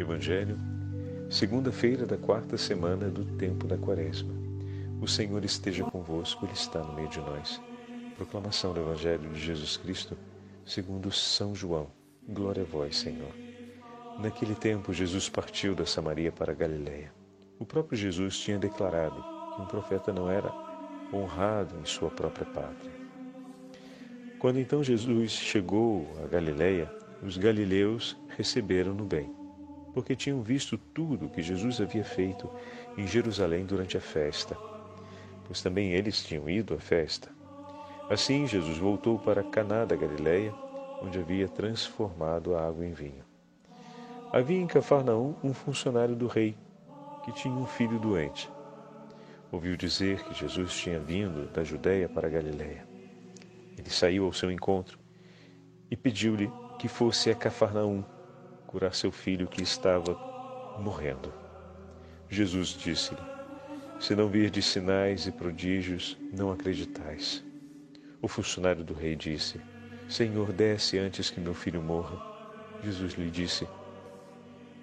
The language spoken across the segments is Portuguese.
Evangelho, segunda-feira da quarta semana do tempo da Quaresma. O Senhor esteja convosco, Ele está no meio de nós. Proclamação do Evangelho de Jesus Cristo, segundo São João. Glória a vós, Senhor. Naquele tempo, Jesus partiu da Samaria para a Galiléia. O próprio Jesus tinha declarado que um profeta não era honrado em sua própria pátria. Quando então Jesus chegou a Galiléia, os galileus receberam-no bem porque tinham visto tudo que Jesus havia feito em Jerusalém durante a festa, pois também eles tinham ido à festa. Assim, Jesus voltou para Caná da Galileia, onde havia transformado a água em vinho. Havia em Cafarnaum um funcionário do rei que tinha um filho doente. Ouviu dizer que Jesus tinha vindo da Judéia para a Galileia. Ele saiu ao seu encontro e pediu-lhe que fosse a Cafarnaum curar seu filho que estava morrendo. Jesus disse-lhe: Se não virdes sinais e prodígios, não acreditais. O funcionário do rei disse: Senhor, desce antes que meu filho morra. Jesus lhe disse: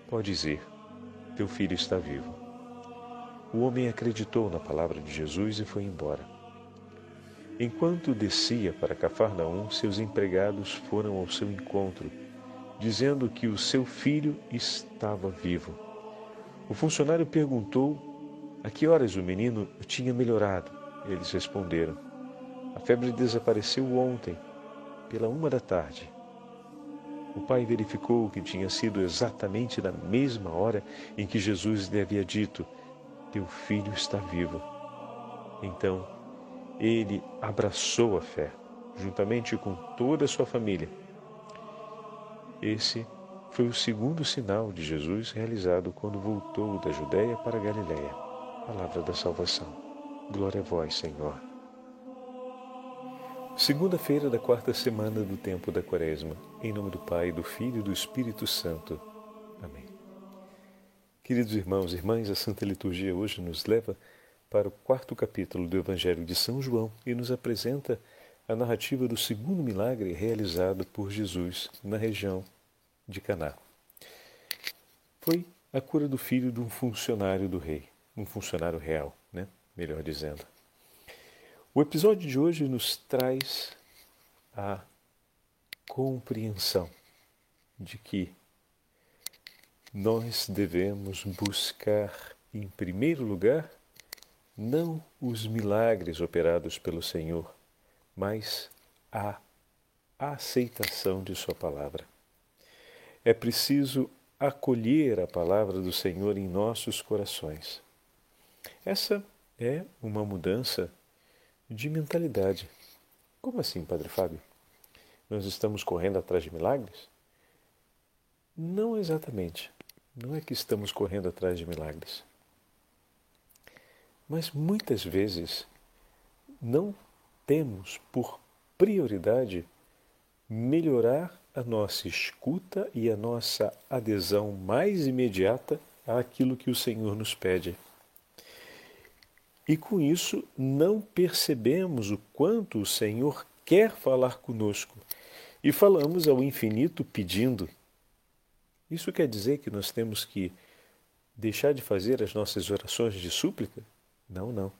Podes ir, teu filho está vivo. O homem acreditou na palavra de Jesus e foi embora. Enquanto descia para Cafarnaum, seus empregados foram ao seu encontro dizendo que o seu filho estava vivo. O funcionário perguntou a que horas o menino tinha melhorado. Eles responderam: A febre desapareceu ontem, pela uma da tarde. O pai verificou que tinha sido exatamente na mesma hora em que Jesus lhe havia dito: Teu filho está vivo. Então, ele abraçou a fé, juntamente com toda a sua família esse foi o segundo sinal de Jesus realizado quando voltou da Judéia para Galiléia. Palavra da salvação. Glória a vós, Senhor. Segunda-feira da quarta semana do tempo da Quaresma. Em nome do Pai, do Filho e do Espírito Santo. Amém. Queridos irmãos e irmãs, a Santa Liturgia hoje nos leva para o quarto capítulo do Evangelho de São João e nos apresenta a narrativa do segundo milagre realizado por Jesus na região de Caná. Foi a cura do filho de um funcionário do rei, um funcionário real, né? melhor dizendo. O episódio de hoje nos traz a compreensão de que nós devemos buscar, em primeiro lugar, não os milagres operados pelo Senhor, mas a aceitação de Sua palavra. É preciso acolher a palavra do Senhor em nossos corações. Essa é uma mudança de mentalidade. Como assim, Padre Fábio? Nós estamos correndo atrás de milagres? Não exatamente. Não é que estamos correndo atrás de milagres. Mas muitas vezes não temos por prioridade melhorar a nossa escuta e a nossa adesão mais imediata àquilo que o Senhor nos pede. E com isso não percebemos o quanto o Senhor quer falar conosco e falamos ao infinito pedindo. Isso quer dizer que nós temos que deixar de fazer as nossas orações de súplica? Não, não.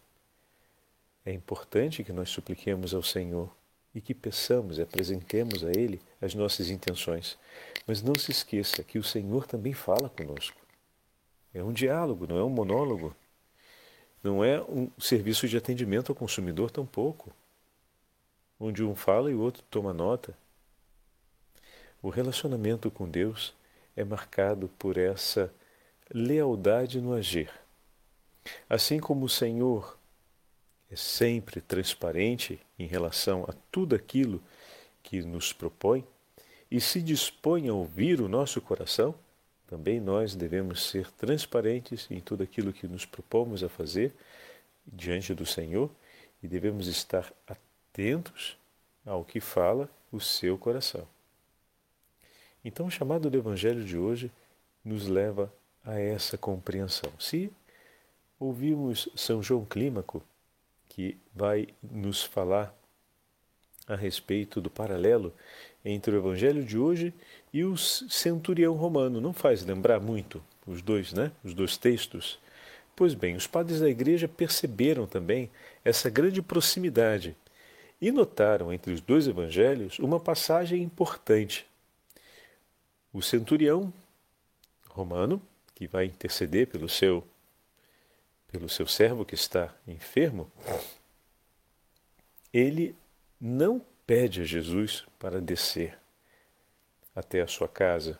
É importante que nós supliquemos ao Senhor e que peçamos e apresentemos a Ele as nossas intenções. Mas não se esqueça que o Senhor também fala conosco. É um diálogo, não é um monólogo. Não é um serviço de atendimento ao consumidor tampouco, onde um fala e o outro toma nota. O relacionamento com Deus é marcado por essa lealdade no agir. Assim como o Senhor é sempre transparente em relação a tudo aquilo que nos propõe e se dispõe a ouvir o nosso coração, também nós devemos ser transparentes em tudo aquilo que nos propomos a fazer diante do Senhor e devemos estar atentos ao que fala o seu coração. Então, o chamado do Evangelho de hoje nos leva a essa compreensão. Se ouvimos São João Clímaco, que vai nos falar a respeito do paralelo entre o Evangelho de hoje e o centurião romano. Não faz lembrar muito os dois, né? Os dois textos. Pois bem, os padres da igreja perceberam também essa grande proximidade e notaram entre os dois evangelhos uma passagem importante. O centurião romano, que vai interceder pelo seu pelo seu servo que está enfermo, ele não pede a Jesus para descer até a sua casa,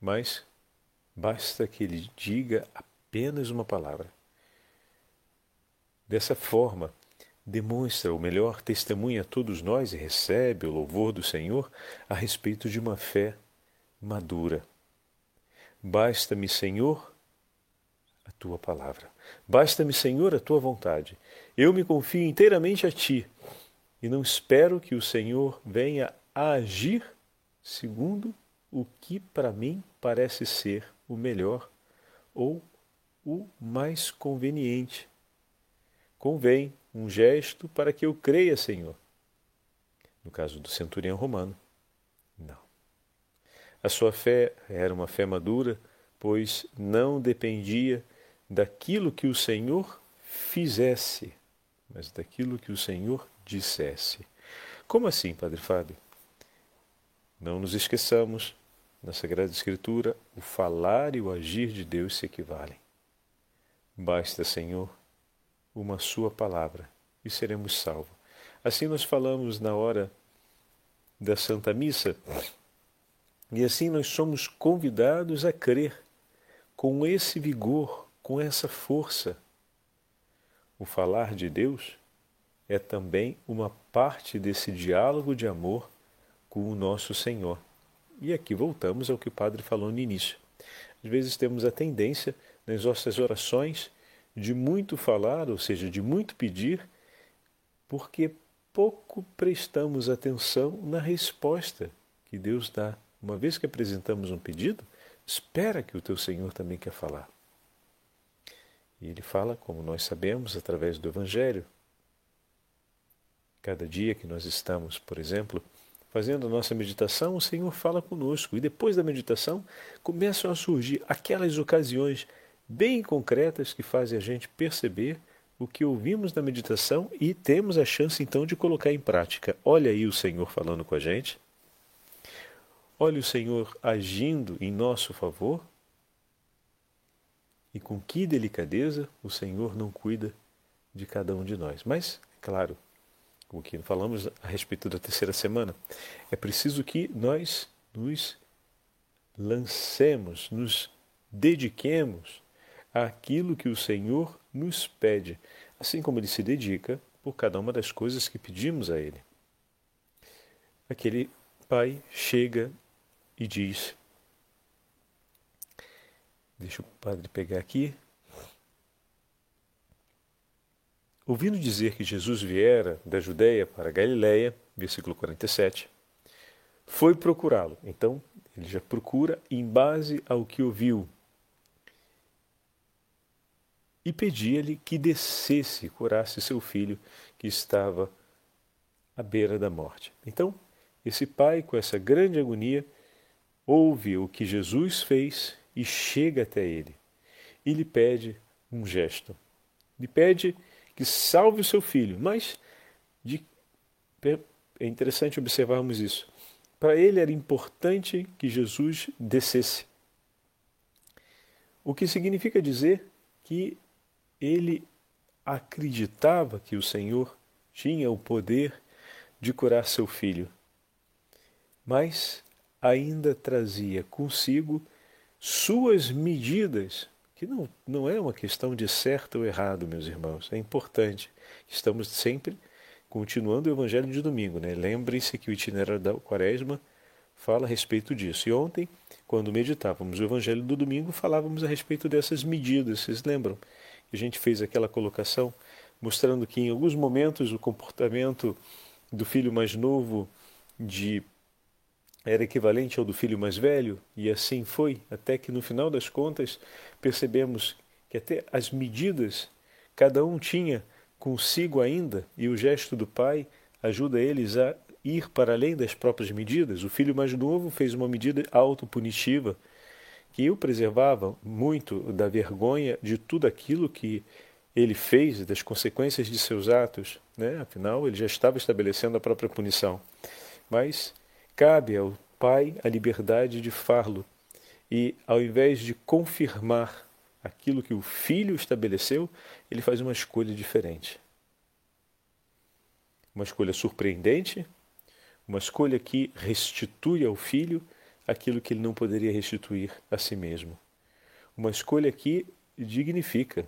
mas basta que ele diga apenas uma palavra. Dessa forma, demonstra o melhor testemunho a todos nós e recebe o louvor do Senhor a respeito de uma fé madura. Basta-me, Senhor, a tua palavra. Basta-me, Senhor, a tua vontade. Eu me confio inteiramente a ti e não espero que o Senhor venha a agir segundo o que para mim parece ser o melhor ou o mais conveniente. Convém um gesto para que eu creia, Senhor. No caso do centurião romano, não. A sua fé era uma fé madura, pois não dependia daquilo que o Senhor fizesse, mas daquilo que o Senhor dissesse. Como assim, Padre Fábio? Não nos esqueçamos, na Sagrada Escritura, o falar e o agir de Deus se equivalem. Basta, Senhor, uma Sua palavra e seremos salvos. Assim nós falamos na hora da Santa Missa e assim nós somos convidados a crer com esse vigor, com essa força. O falar de Deus é também uma parte desse diálogo de amor com o nosso Senhor. E aqui voltamos ao que o Padre falou no início. Às vezes temos a tendência nas nossas orações de muito falar, ou seja, de muito pedir, porque pouco prestamos atenção na resposta que Deus dá. Uma vez que apresentamos um pedido, espera que o teu Senhor também quer falar. E ele fala, como nós sabemos, através do Evangelho, Cada dia que nós estamos, por exemplo, fazendo a nossa meditação, o Senhor fala conosco. E depois da meditação, começam a surgir aquelas ocasiões bem concretas que fazem a gente perceber o que ouvimos na meditação e temos a chance então de colocar em prática. Olha aí o Senhor falando com a gente. Olha o Senhor agindo em nosso favor. E com que delicadeza o Senhor não cuida de cada um de nis. Mas, claro, o que falamos a respeito da terceira semana, é preciso que nós nos lancemos, nos dediquemos àquilo que o Senhor nos pede, assim como ele se dedica por cada uma das coisas que pedimos a ele. Aquele pai chega e diz: Deixa o padre pegar aqui, Ouvindo dizer que Jesus viera da Judéia para Galiléia, versículo 47, foi procurá-lo. Então, ele já procura em base ao que ouviu. E pedia-lhe que descesse e curasse seu filho que estava à beira da morte. Então, esse pai, com essa grande agonia, ouve o que Jesus fez e chega até ele e lhe pede um gesto. Lhe pede que salve o seu filho. Mas de, é interessante observarmos isso. Para ele era importante que Jesus descesse. O que significa dizer que ele acreditava que o Senhor tinha o poder de curar seu filho, mas ainda trazia consigo suas medidas que não, não é uma questão de certo ou errado, meus irmãos. É importante. Estamos sempre continuando o Evangelho de domingo. Né? Lembrem-se que o itinerário da Quaresma fala a respeito disso. E ontem, quando meditávamos o Evangelho do domingo, falávamos a respeito dessas medidas. Vocês lembram? A gente fez aquela colocação mostrando que em alguns momentos o comportamento do filho mais novo de era equivalente ao do filho mais velho, e assim foi, até que no final das contas percebemos que até as medidas cada um tinha consigo ainda, e o gesto do pai ajuda eles a ir para além das próprias medidas. O filho mais novo fez uma medida autopunitiva que o preservava muito da vergonha de tudo aquilo que ele fez, das consequências de seus atos. Né? Afinal, ele já estava estabelecendo a própria punição. Mas cabe ao pai a liberdade de fá-lo e, ao invés de confirmar aquilo que o filho estabeleceu, ele faz uma escolha diferente. Uma escolha surpreendente, uma escolha que restitui ao filho aquilo que ele não poderia restituir a si mesmo. Uma escolha que dignifica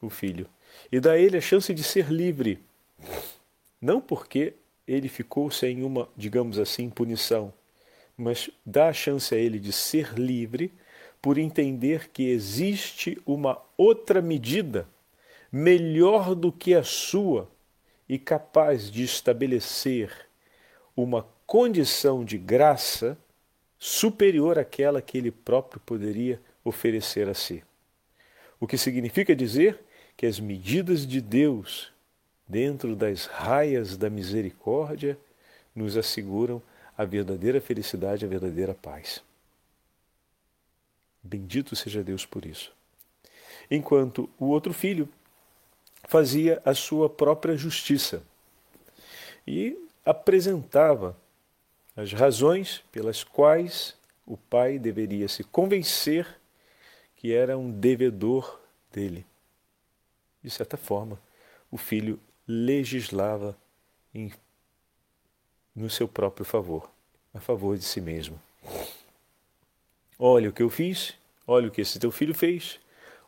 o filho e dá a ele a chance de ser livre. Não porque ele ficou sem uma, digamos assim, punição, mas dá a chance a ele de ser livre por entender que existe uma outra medida melhor do que a sua e capaz de estabelecer uma condição de graça superior àquela que ele próprio poderia oferecer a si. O que significa dizer que as medidas de Deus, dentro das raias da misericórdia, nos asseguram a verdadeira felicidade, a verdadeira paz. Bendito seja Deus por isso. Enquanto o outro filho fazia a sua própria justiça e apresentava as razões pelas quais o pai deveria se convencer que era um devedor dele. De certa forma, o filho legislava em, no seu próprio favor, a favor de si mesmo. Olha o que eu fiz, olha o que esse teu filho fez,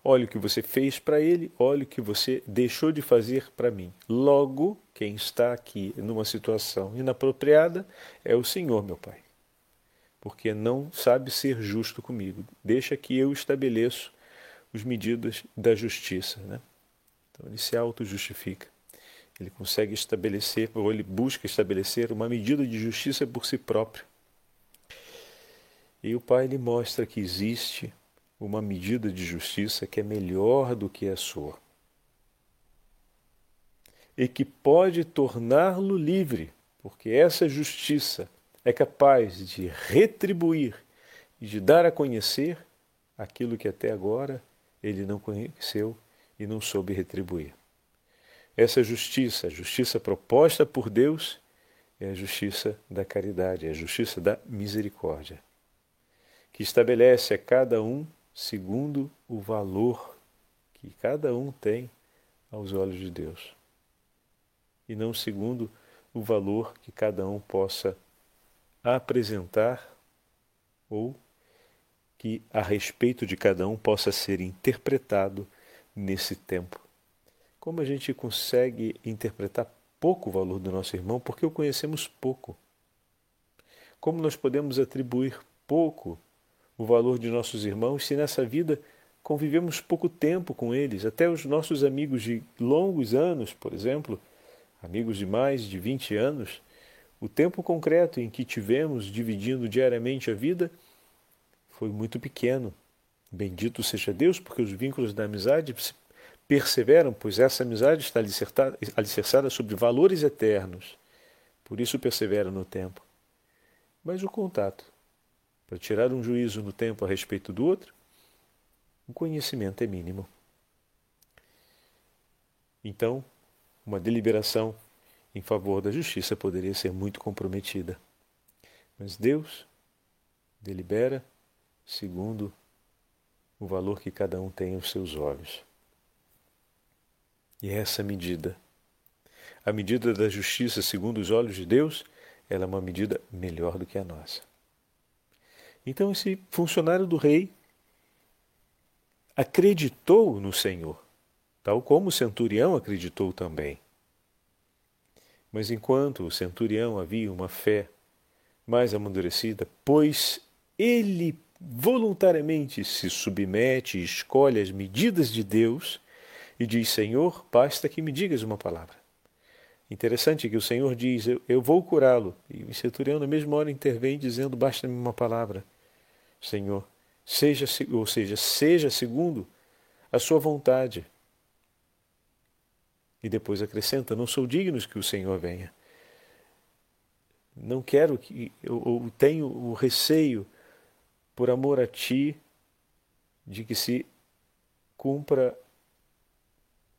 olha o que você fez para ele, olha o que você deixou de fazer para mim. Logo, quem está aqui numa situação inapropriada é o Senhor, meu Pai. Porque não sabe ser justo comigo. Deixa que eu estabeleço as medidas da justiça. Né? Então ele se auto-justifica. Ele consegue estabelecer, ou ele busca estabelecer uma medida de justiça por si próprio. E o Pai lhe mostra que existe uma medida de justiça que é melhor do que a sua e que pode torná-lo livre, porque essa justiça é capaz de retribuir e de dar a conhecer aquilo que até agora ele não conheceu e não soube retribuir. Essa justiça, a justiça proposta por Deus, é a justiça da caridade, é a justiça da misericórdia, que estabelece a cada um segundo o valor que cada um tem aos olhos de Deus e não segundo o valor que cada um possa apresentar ou que a respeito de cada um possa ser interpretado nesse tempo. Como a gente consegue interpretar pouco o valor do nosso irmão porque o conhecemos pouco? Como nós podemos atribuir pouco o valor de nossos irmãos se nessa vida convivemos pouco tempo com eles? Até os nossos amigos de longos anos, por exemplo, amigos de mais de 20 anos, o tempo concreto em que tivemos dividindo diariamente a vida foi muito pequeno. Bendito seja Deus, porque os vínculos da amizade perseveram, pois essa amizade está alicerçada sobre valores eternos. Por isso persevera no tempo. Mas o contato, para tirar um juízo no tempo a respeito do outro, o conhecimento é mínimo. Então, uma deliberação em favor da justiça poderia ser muito comprometida. Mas Deus delibera segundo o valor que cada um tem aos seus olhos. E essa medida, a medida da justiça segundo os olhos de Deus, ela é uma medida melhor do que a nossa. Então esse funcionário do rei acreditou no Senhor tal como o centurião acreditou também. Mas enquanto o centurião havia uma fé mais amadurecida, pois ele voluntariamente se submete e escolhe as medidas de Deus e diz: Senhor, basta que me digas uma palavra. Interessante que o Senhor diz: Eu, eu vou curá-lo. E o centurião, na mesma hora, intervém dizendo: Basta-me uma palavra. Senhor, seja, ou seja, seja segundo a sua vontade. E depois acrescenta: Não sou digno que o Senhor venha. não quero que eu, tenho o receio por amor a ti de que se cumpra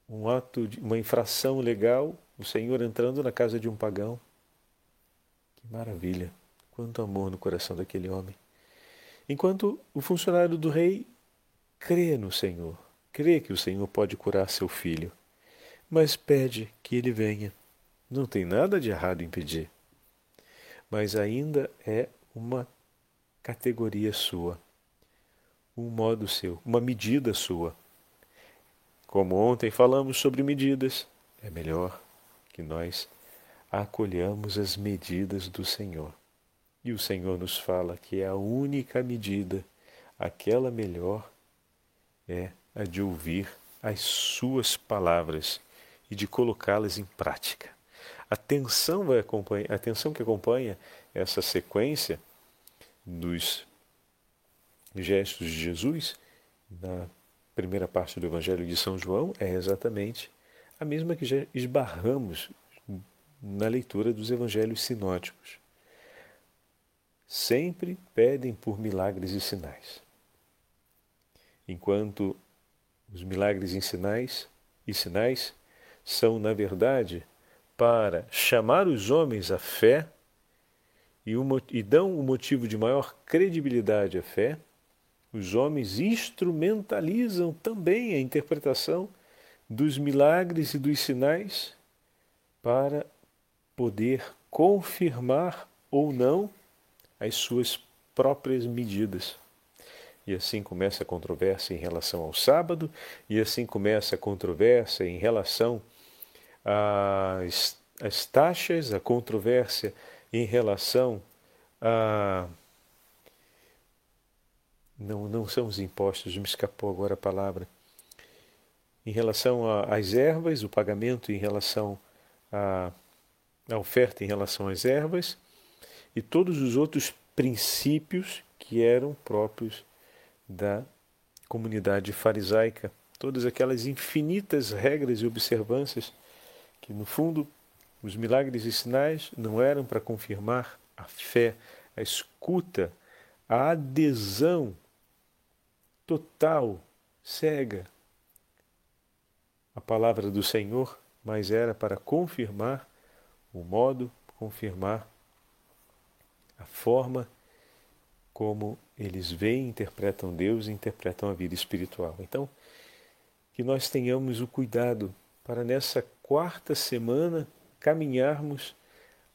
um ato de uma infração legal, o Senhor entrando na casa de um pagão. Que maravilha! Quanto amor no coração daquele homem. Enquanto o funcionário do rei crê no Senhor, crê que o Senhor pode curar seu filho, mas pede que ele venha. Não tem nada de errado em pedir, mas ainda é uma categoria sua, um modo seu, uma medida sua. Como ontem falamos sobre medidas, é melhor que nós acolhamos as medidas do Senhor. E o Senhor nos fala que é a única medida, aquela melhor, é a de ouvir as Suas palavras e de colocá-las em prática. A tensão, vai acompanhar, a tensão que acompanha essa sequência dos gestos de Jesus na primeira parte do Evangelho de São João é exatamente a mesma que já esbarramos na leitura dos evangelhos sinóticos sempre pedem por milagres e sinais. Enquanto os milagres e sinais, e sinais são, na verdade, para chamar os homens à fé e, dão o motivo de maior credibilidade à fé, os homens instrumentalizam também a interpretação dos milagres e dos sinais para poder confirmar ou não as suas próprias medidas. E assim começa a controvérsia em relação ao sábado, e assim começa a controvérsia em relação às, às taxas, a controvérsia em relação a. Não, não são os impostos, me escapou agora a palavra. Em relação às ervas, o pagamento em relação à, à oferta em relação às ervas, e todos os outros princípios que eram próprios da comunidade farisaica, todas aquelas infinitas regras e observâncias que, no fundo, os milagres e sinais não eram para confirmar a fé, a escuta, a adesão total, cega à palavra do Senhor, mas era para confirmar o modo, confirmar a forma como eles veem, interpretam Deus e interpretam a vida espiritual. Então, que nós tenhamos o cuidado para nessa quarta semana caminharmos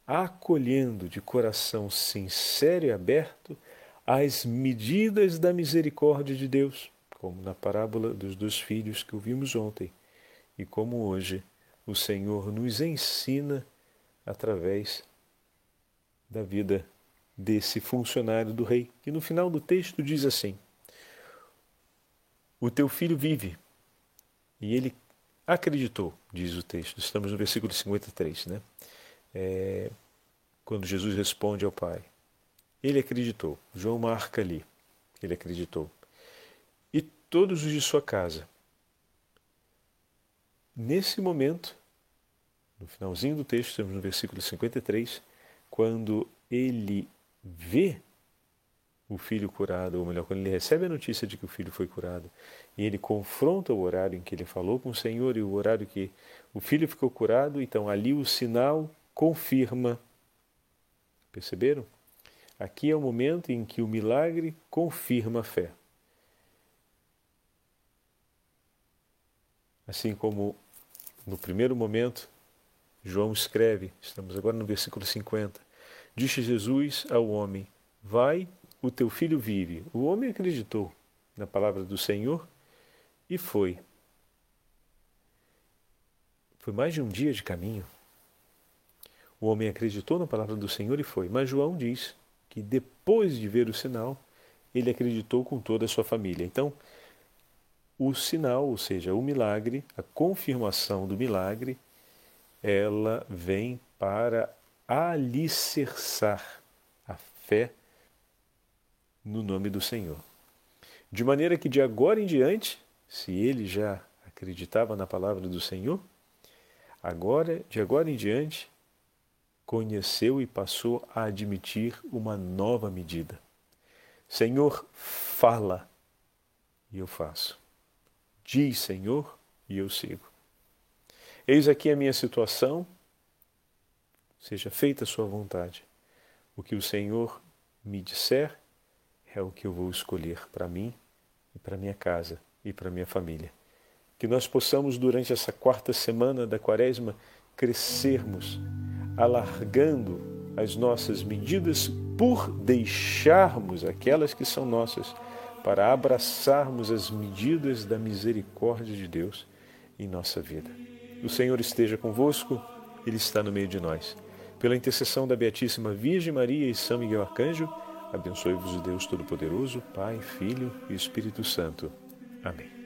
acolhendo de coração sincero e aberto as medidas da misericórdia de Deus, como na parábola dos dois filhos que ouvimos ontem, e como hoje o Senhor nos ensina através da vida desse funcionário do rei. E no final do texto diz assim: O teu filho vive. E ele acreditou, diz o texto. Estamos no versículo 53, né? É, quando Jesus responde ao Pai. Ele acreditou. João marca ali. Ele acreditou. E todos os de sua casa. Nesse momento, no finalzinho do texto, estamos no versículo 53, quando ele vê o filho curado, ou melhor, quando ele recebe a notícia de que o filho foi curado, e ele confronta o horário em que ele falou com o Senhor e o horário que o filho ficou curado, então ali o sinal confirma. Perceberam? Aqui é o momento em que o milagre confirma a fé. Assim como no primeiro momento, João escreve, estamos agora no versículo 50, Disse Jesus ao homem: Vai, o teu filho vive. O homem acreditou na palavra do Senhor e foi. Foi mais de um dia de caminho. O homem acreditou na palavra do Senhor e foi. Mas João diz que depois de ver o sinal, ele acreditou com toda a sua família. Então, o sinal, ou seja, o milagre, a confirmação do milagre, ela vem para alicerçar a fé no nome do Senhor. De maneira que de agora em diante, se ele já acreditava na palavra do Senhor, agora, de agora em diante, conheceu e passou a admitir uma nova medida. Senhor, fala e eu faço. Diz, Senhor, e eu sigo. Eis aqui a minha situação, seja feita a sua vontade. O que o Senhor me disser é o que eu vou escolher para mim e para minha casa e para minha família. Que nós possamos, durante essa quarta semana da Quaresma, crescermos, alargando as nossas medidas por deixarmos aquelas que são nossas, para abraçarmos as medidas da misericórdia de Deus em nossa vida. O Senhor esteja convosco, Ele está no meio de nós. Pela intercessão da Beatíssima Virgem Maria e São Miguel Arcanjo, abençoe-vos o Deus Todo-Poderoso, Pai, Filho e Espírito Santo. Amém.